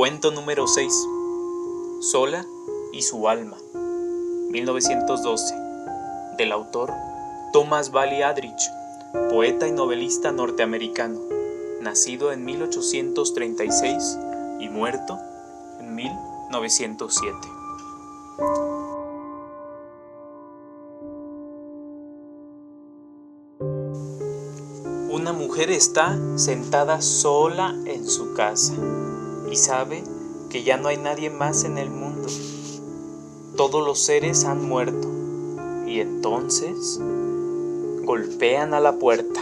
Cuento número 6. Sola y su alma. 1912. Del autor Thomas Valley Adrich, poeta y novelista norteamericano, nacido en 1836 y muerto en 1907. Una mujer está sentada sola en su casa y sabe que ya no hay nadie más en el mundo. Todos los seres han muerto y entonces golpean a la puerta.